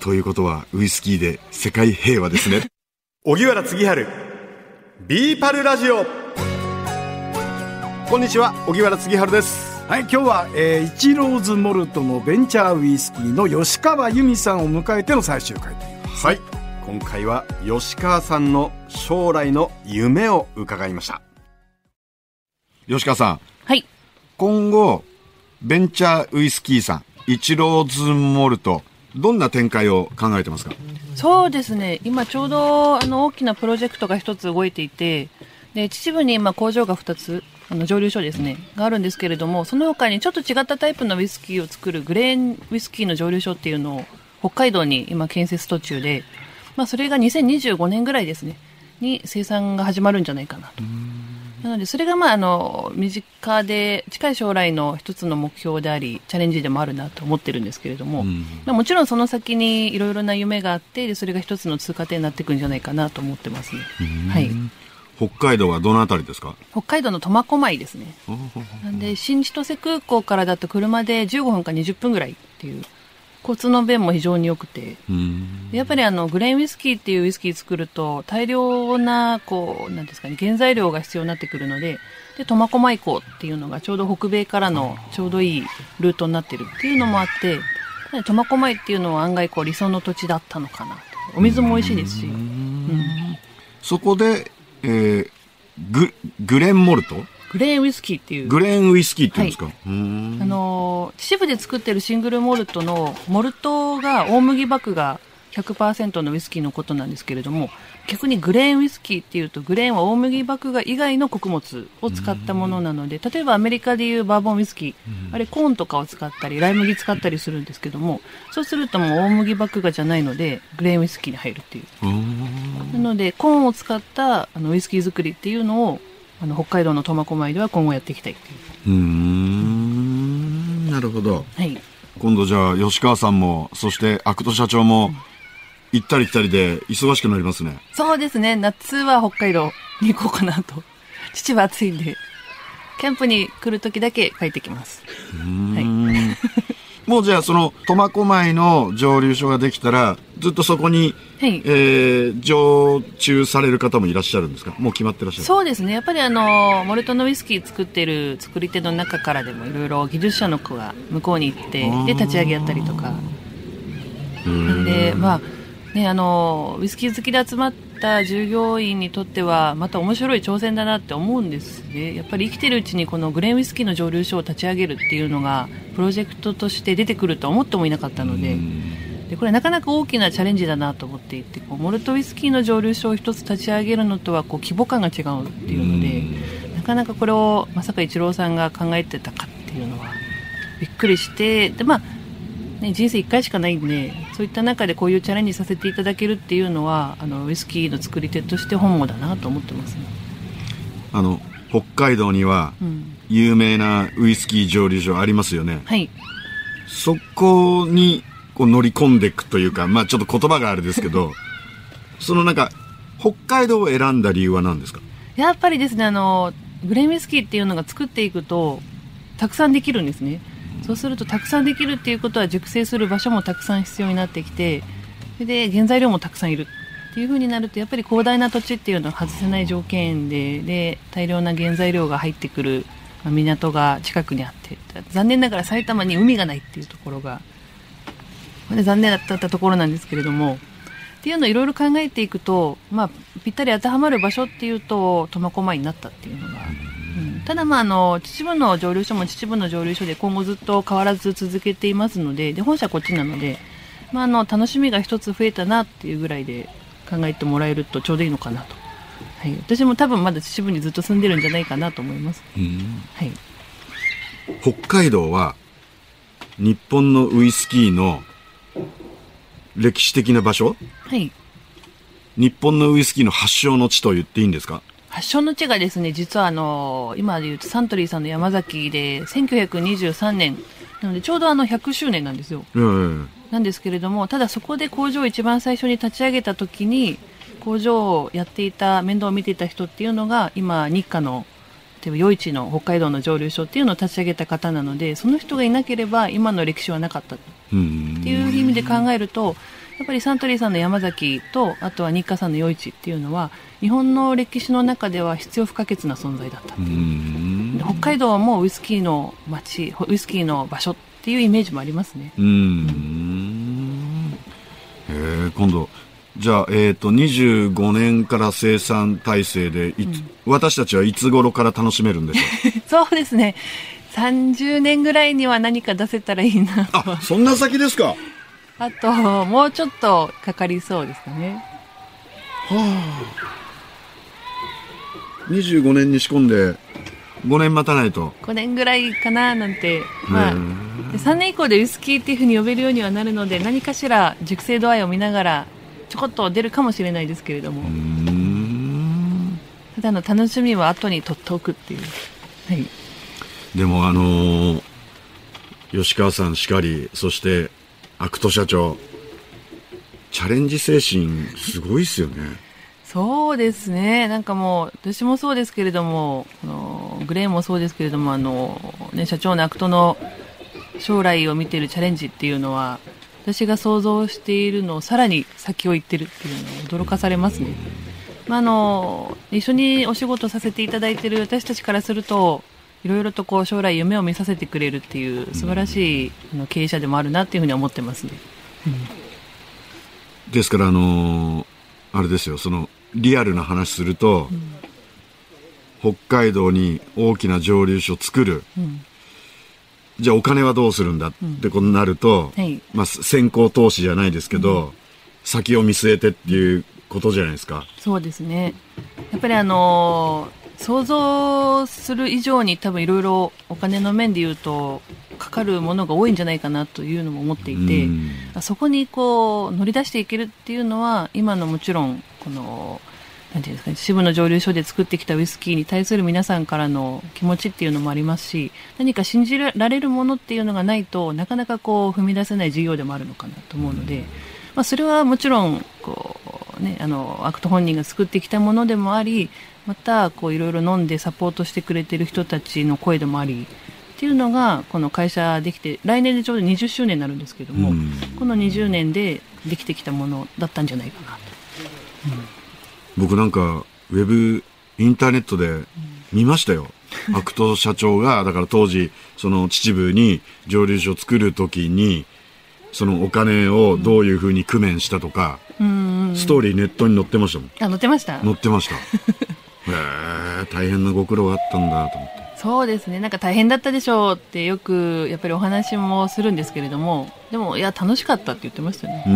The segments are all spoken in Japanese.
ということは、ウイスキーで世界平和ですね。荻原次春、ビーパルラジオ。こんにちは、荻原次春です。はい、今日は、えー、イチローズモルトのベンチャーウイスキーの吉川由美さんを迎えての最終回ということですはい。今回は吉川さんの将来の夢を伺いました。吉川さん、はい。今後、ベンチャーウイスキーさん、イチローズモルト、どんな展開を考えてますか？そうですね。今ちょうどあの大きなプロジェクトが一つ動いていて、で秩父に今工場が二つ、あの蒸留所ですね、があるんですけれども、その他にちょっと違ったタイプのウイスキーを作るグレーンウイスキーの蒸留所っていうのを北海道に今建設途中で、まあそれが2025年ぐらいですね、に生産が始まるんじゃないかなと。なので、それがまあ、あの、身近で、近い将来の一つの目標であり、チャレンジでもあるなと思ってるんですけれども、まあ、もちろんその先にいろいろな夢があって、で、それが一つの通過点になっていくんじゃないかなと思ってますね。はい。北海道はどのあたりですか？北海道の苫小牧ですね。なんで、新千歳空港からだと車で15分か20分ぐらいっていう、交通の便も非常に良くて、やっぱりあの、グレーンウイスキーっていうウイスキー作ると、大量な、こう、なんですかね、原材料が必要になってくるので、で、苫小牧港っていうのがちょうど北米からのちょうどいいルートになってるっていうのもあって、苫小牧っていうのは案外こう理想の土地だったのかな。と。お水も美味しいですし。うん。そこで、えー、グ、グレンモルトグレーンウイスキーっていう。グレーンウイスキーって言うんですか、うーん。あのー秩父で作ってるシングルモルトのモルトが大麦麦が100%のウイスキーのことなんですけれども逆にグレーンウイスキーっていうとグレーンは大麦麦芽以外の穀物を使ったものなので例えばアメリカでいうバーボンウイスキーあれコーンとかを使ったりライ麦使ったりするんですけどもそうするともう大麦麦芽じゃないのでグレーンウイスキーに入るっていう。なのでコーンを使ったあのウイスキー作りっていうのをあの北海道の苫小牧では今後やっていきたいっていううーんなるほどはい今度じゃあ吉川さんもそしてアクト社長も行ったり来たりで忙しくなりますねそうですね。夏は北海道に行こうかなと。父は暑いんで、キャンプに来る時だけ帰ってきます。はい。もうじゃあその苫小牧の蒸留所ができたらずっとそこに、はいえー、常駐される方もいらっしゃるんですか？もう決まってらっしゃるそうですね。やっぱりあの、モルトのウイスキー作ってる作り手の中からでもいろいろ技術者の子が向こうに行って、で、立ち上げやったりとか。で、まあ、ね、あの、ウイスキー好きで集まった従業員にとっては、また面白い挑戦だなって思うんですね。やっぱり生きてるうちにこのグレーンウイスキーの蒸留所を立ち上げるっていうのが、プロジェクトとして出てくるとは思ってもいなかったので、でこれなかなか大きなチャレンジだなと思っていてこうモルトウイスキーの蒸留所を一つ立ち上げるのとはこう規模感が違うっていうのでなかなかこれをまさかイチローさんが考えてたかっていうのはびっくりしてでまあね、人生1回しかないんでそういった中でこういうチャレンジさせていただけるっていうのはあのウイスキーの作り手として本望だなと思ってますね。あの北海道にはうん、有名なウイスキー蒸留所ありますよね。はい。そこにこう乗り込んでいくというかまあちょっと言葉があれですけど そのなんか北海道を選んだ理由は何ですか？やっぱりですね、あの、グレーンウイスキーっていうのが作っていくと、たくさんできるんですね。そうすると、たくさんできるっていうことは、熟成する場所もたくさん必要になってきて、それで、原材料もたくさんいるっていう風になると、やっぱり広大な土地っていうのは外せない条件で、で、大量な原材料が入ってくる、港が近くにあって、残念ながら埼玉に海がないっていうところが、残念だったところなんですけれども、っていうのをいろいろ考えていくと、まあ、ぴったり当てはまる場所っていうと苫小牧になったっていうのが、うん。ただ、まあ、あの秩父の蒸留所も秩父の蒸留所で今後ずっと変わらず続けていますのでで本社はこっちなので、まあ、あの楽しみが一つ増えたなっていうぐらいで考えてもらえるとちょうどいいのかなと、はい、私も多分まだ秩父にずっと住んでるんじゃないかなと思います、はい、北海道は日本のウイスキーの歴史的な場所？はい、日本のウイスキーの発祥の地と言っていいんですか？発祥の地がですね、実はあの、今で言うとサントリーさんの山崎で、1923年、なのでちょうどあの100周年なんですよ。ええ。なんですけれども、ただそこで工場を一番最初に立ち上げた時に、工場をやっていた、面倒を見ていた人っていうのが、今、日課の、例えば、余市の北海道の蒸留所っていうのを立ち上げた方なので、その人がいなければ、今の歴史はなかった。うん。っていう意味で考えると、やっぱりサントリーさんの山崎とあとは日課さんの余市っていうのは日本の歴史の中では必要不可欠な存在だった。うーん。で北海道はもうウイスキーの街ウイスキーの場所っていうイメージもありますね。うーん。へえ今度じゃあ、えっ、と、25年から生産体制でいつ、私たちはいつ頃から楽しめるんでしょう？そうですね。30年ぐらいには何か出せたらいいなと。あ、そんな先ですか？あともうちょっとかかりそうですかね。25年に仕込んで5年待たないと。5年ぐらいかななんて、まあ、で3年以降でウイスキーっていうふうに呼べるようにはなるので何かしら熟成度合いを見ながらちょこっと出るかもしれないですけれども、ただの楽しみは後に取っておくっていう、はい、でもあのー吉川さんしかり、そして、アクト社長、チャレンジ精神、すごいっすよね。そうですね。なんかもう私もそうですけれどもこのグレーンもそうですけれどもあの、ね、社長のアクトの将来を見ているチャレンジっていうのは私が想像しているのをさらに先を行ってるっていうのを驚かされますね。まあ、あの一緒にお仕事させていただいている私たちからするといろいろとこう将来夢を見させてくれるっていう素晴らしい経営者でもあるなっていうふうに思ってますね。ですから、あのーあれですよ、その、リアルな話すると、北海道に大きな蒸留所作る。うんじゃあお金はどうするんだってことになると、はいまあ、先行投資じゃないですけど、先を見据えてっていうことじゃないですか。そうですね。やっぱりあのー想像する以上に多分いろいろお金の面で言うとかかるものが多いんじゃないかなというのも思っていて、うんそこにこう乗り出していけるっていうのは今のもちろんこのなんていうんですかね支部の蒸留所で作ってきたウイスキーに対する皆さんからの気持ちっていうのもありますし何か信じられるものっていうのがないとなかなかこう踏み出せない事業でもあるのかなと思うので、まあ、それはもちろんこう、ね、あのアクト本人が作ってきたものでもありまたこういろいろ飲んでサポートしてくれてる人たちの声でもありっていうのがこの会社できて来年でちょうど20周年になるんですけども、うん。この20年でできてきたものだったんじゃないかなと。僕なんか、ウェブ、インターネットで見ましたよ。アクト社長が、だから当時、その秩父に蒸留所を作るときに、そのお金をどういうふうに工面したとか、うんうんストーリーネットに載ってましたもん。あ載ってました？載ってました。へえ、大変なご苦労があったんだと思って。そうですねなんか大変だったでしょうってよくやっぱりお話もするんですけれどもでもいや楽しかったって言ってましたね。うん。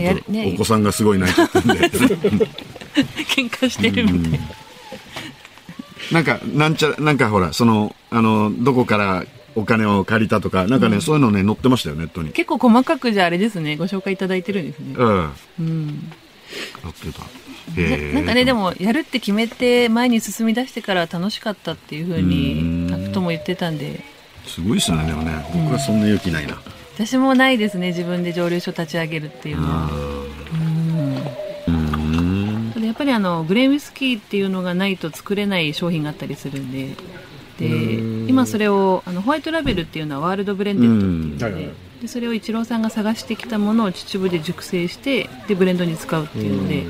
ちょっと、お子さんがすごい泣いちゃったんで。喧嘩してるみたいな。なんか、なんちゃら、なんかほら、その、あの、どこからお金を借りたとか、なんかね、そういうのね、載ってましたよ、ネットに。結構細かくじゃあれですねご紹介いただいてるんですね。うん。うん載ってた。なんかねでもやるって決めて前に進み出してから楽しかったっていうふううにんアクトも言ってたんですごいっすね、でもね。僕はそんな勇気ないな。私もないですね自分で蒸留所立ち上げるっていうのは。うん。ただやっぱりあのグレーンウイスキーっていうのがないと作れない商品があったりするんで。で今それをあのホワイトラベルっていうのはワールドブレンデッドっていうので,、でそれをイチローさんが探してきたものを秩父で熟成してでブレンドに使うっていうので。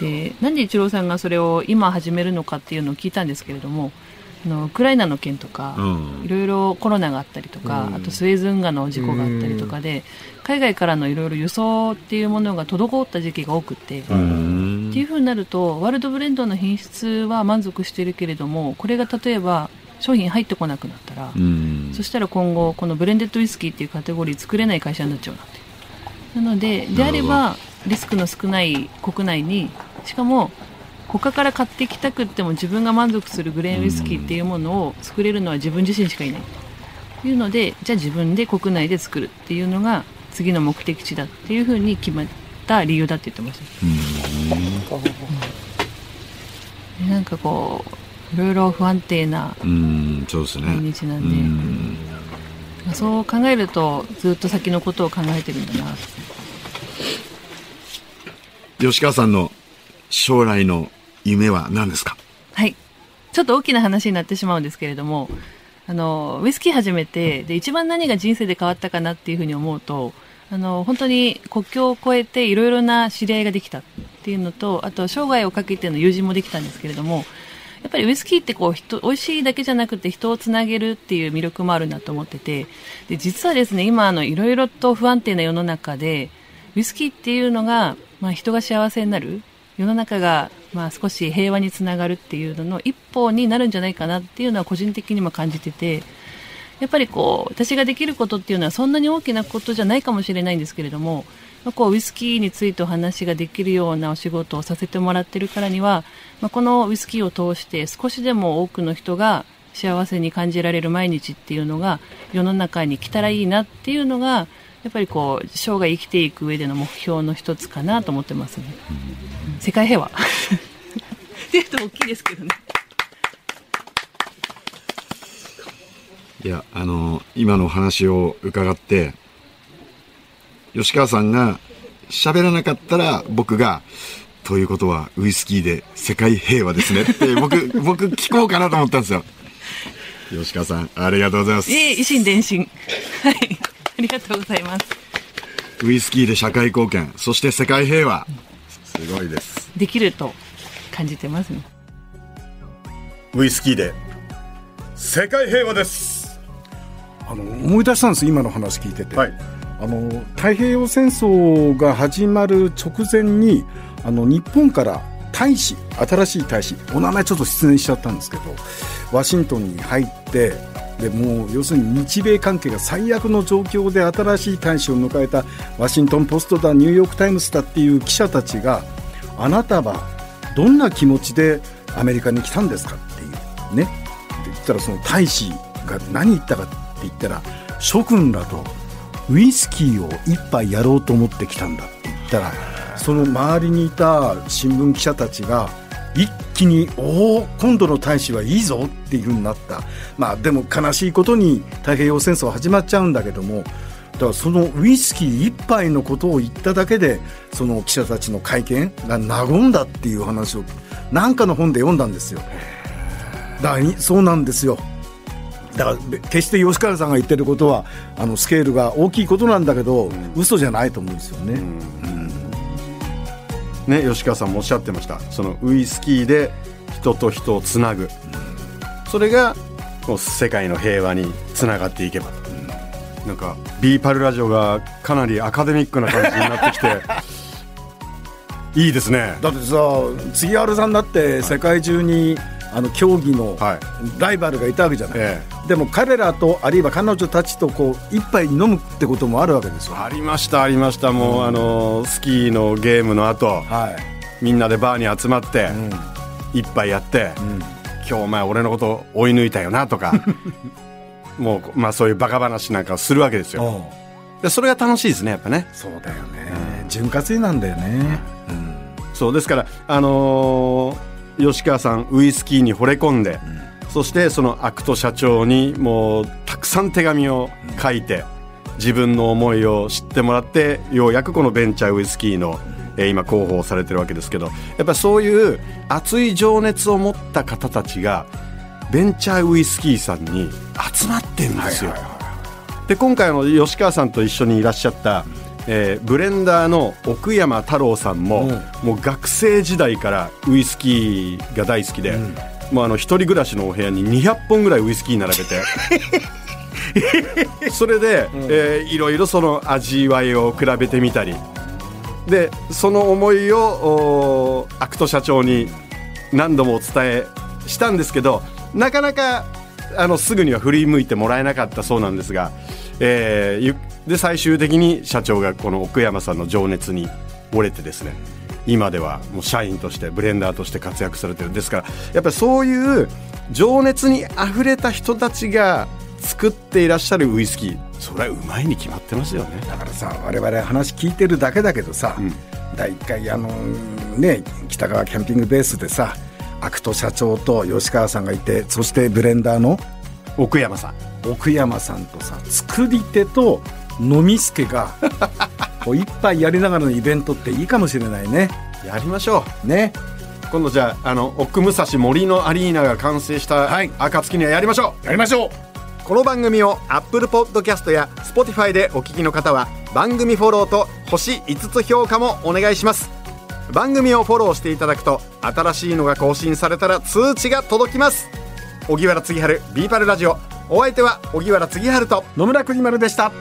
でなんでイチローさんがそれを今始めるのかっていうのを聞いたんですけれども。あのウクライナの件とか、うん。いろいろコロナがあったりとか、あとスエズ運河の事故があったりとかで、海外からのいろいろ輸送っていうものが滞った時期が多くって、うん。っていう風になるとワールドブレンドの品質は満足してるけれどもこれが例えば商品入ってこなくなったら、うん。そしたら今後このブレンデッドウイスキーっていうカテゴリー作れない会社になっちゃうなってなのでであればリスクの少ない国内にしかも他から買ってきたくっても自分が満足するグレーンウイスキーっていうものを作れるのは自分自身しかいないというのでじゃあ自分で国内で作るっていうのが次の目的地だっていうふうに決まった理由だって言ってました。でなんかこういろいろ不安定なうん、そうですね。毎日なんうで、んそう考えるとずっと先のことを考えてるんだな吉川さんの将来の夢は何ですか？はい。ちょっと大きな話になってしまうんですけれどもあの、ウイスキー始めて、で、一番何が人生で変わったかなっていうふうに思うと、あの、本当に国境を越えていろいろな知り合いができたっていうのと、あと生涯をかけての友人もできたんですけれども、やっぱりウイスキーってこう人、美味しいだけじゃなくて人をつなげるっていう魅力もあるなと思ってて、で、実はですね、今あの、いろいろと不安定な世の中で、ウイスキーっていうのが、まあ人が幸せになる、世の中が、まあ少し平和につながるっていうのの一歩になるんじゃないかなっていうのは個人的にも感じてて、やっぱりこう、私ができることっていうのはそんなに大きなことじゃないかもしれないんですけれども、ま、こうウイスキーについてお話ができるようなお仕事をさせてもらってるからには、まあ、このウイスキーを通して少しでも多くの人が幸せに感じられる毎日っていうのが世の中に来たらいいなっていうのがやっぱりこう生涯生きていく上での目標の一つかなと思ってますね。世界平和っていうと大きいですけどね。いや、あの、今のお話を伺って、吉川さんが喋らなかったら僕が、ということはウイスキーで世界平和ですねって僕、僕聞こうかなと思ったんですよ。吉川さん、ありがとうございます。ええ、維新伝心。はい。ありがとうございます。ウイスキーで社会貢献、そして世界平和。すごいです。できると感じてますね。ウイスキーで世界平和ですあの思い出したんです今の話聞いてて、はいあの太平洋戦争が始まる直前にあの日本から大使新しい大使お名前ちょっと失念しちゃったんですけどワシントンに入ってでもう要するに日米関係が最悪の状況で新しい大使を迎えたワシントン・ポストだニューヨーク・タイムズだっていう記者たちがあなたはどんな気持ちでアメリカに来たんですかっていうねで言ったらその大使が何言ったかって言ったら諸君らとウイスキーを一杯やろうと思ってきたんだって言ったらその周りにいた新聞記者たちが一 気に「おお今度の大使はいいぞ」っていうふうになったまあでも悲しいことに太平洋戦争始まっちゃうんだけどもだからそのウイスキー一杯のことを言っただけでその記者たちの会見が和んだっていう話を何かの本で読んだんですよ。だからそうなんですよだから決して吉川さんが言ってることはあのスケールが大きいことなんだけど、嘘じゃないと思うんですよね。ね吉川さんもおっしゃってました。そのウイスキーで人と人をつなぐ、それがこう世界の平和につながっていけば。と、なんか B パルラジオがかなりアカデミックな感じになってきて。いいですね。だってさ杉原さんだって世界中にあの競技のはい。ライバルがいたわけじゃない、えでも彼らとあるいは彼女たちとこう一杯飲むってこともあるわけですよ。ありましたありました。もう、あのスキーのゲームの後はい。みんなでバーに集まって、ん。一杯やって、今日お前俺のこと追い抜いたよなとか もうまあそういうバカ話なんかをするわけですよ。う。んでそれが楽しいですねやっぱね。そうだよね、潤滑油なんだよね、そうですからあのー吉川さんウイスキーに惚れ込んで、そしてそのアクト社長にもうたくさん手紙を書いて、自分の思いを知ってもらってようやくこのベンチャーウイスキーの、えー今広報されてるわけですけどやっぱりそういう熱い情熱を持った方たちがベンチャーウイスキーさんに集まってるんですよ。で今回の吉川さんと一緒にいらっしゃった、えーブレンダーの奥山太郎さんも、もう学生時代からウイスキーが大好きで、もうあの一人暮らしのお部屋に200本ぐらいウイスキー並べて。それで、えーいろいろその味わいを比べてみたり。でその思いをおアクト社長に何度もお伝えしたんですけどなかなかあのすぐには振り向いてもらえなかったそうなんですが、えーゆで最終的に社長がこの奥山さんの情熱に折れてですね今ではもう社員としてブレンダーとして活躍されてるですからやっぱりそういう情熱にあふれた人たちが作っていらっしゃるウイスキーそれはうまいに決まってますよね。だからさ我々話聞いてるだけだけどさ、第一回あのね北川キャンピングベースでさアクト社長と吉川さんがいてそしてブレンダーの奥山さん。奥山さんとさ作り手と飲み助が こう一杯やりながらのイベントっていいかもしれないね。やりましょう。ね。今度じゃああの奥武蔵森のアリーナが完成した暁にはやりましょう。やりましょう。この番組を Apple Podcast や Spotify でお聞きの方は番組フォローと星5つ評価もお願いします。番組をフォローしていただくと新しいのが更新されたら通知が届きます。荻原次春 BE-PAL ラジオ。お相手は荻原次春と野村国丸でした。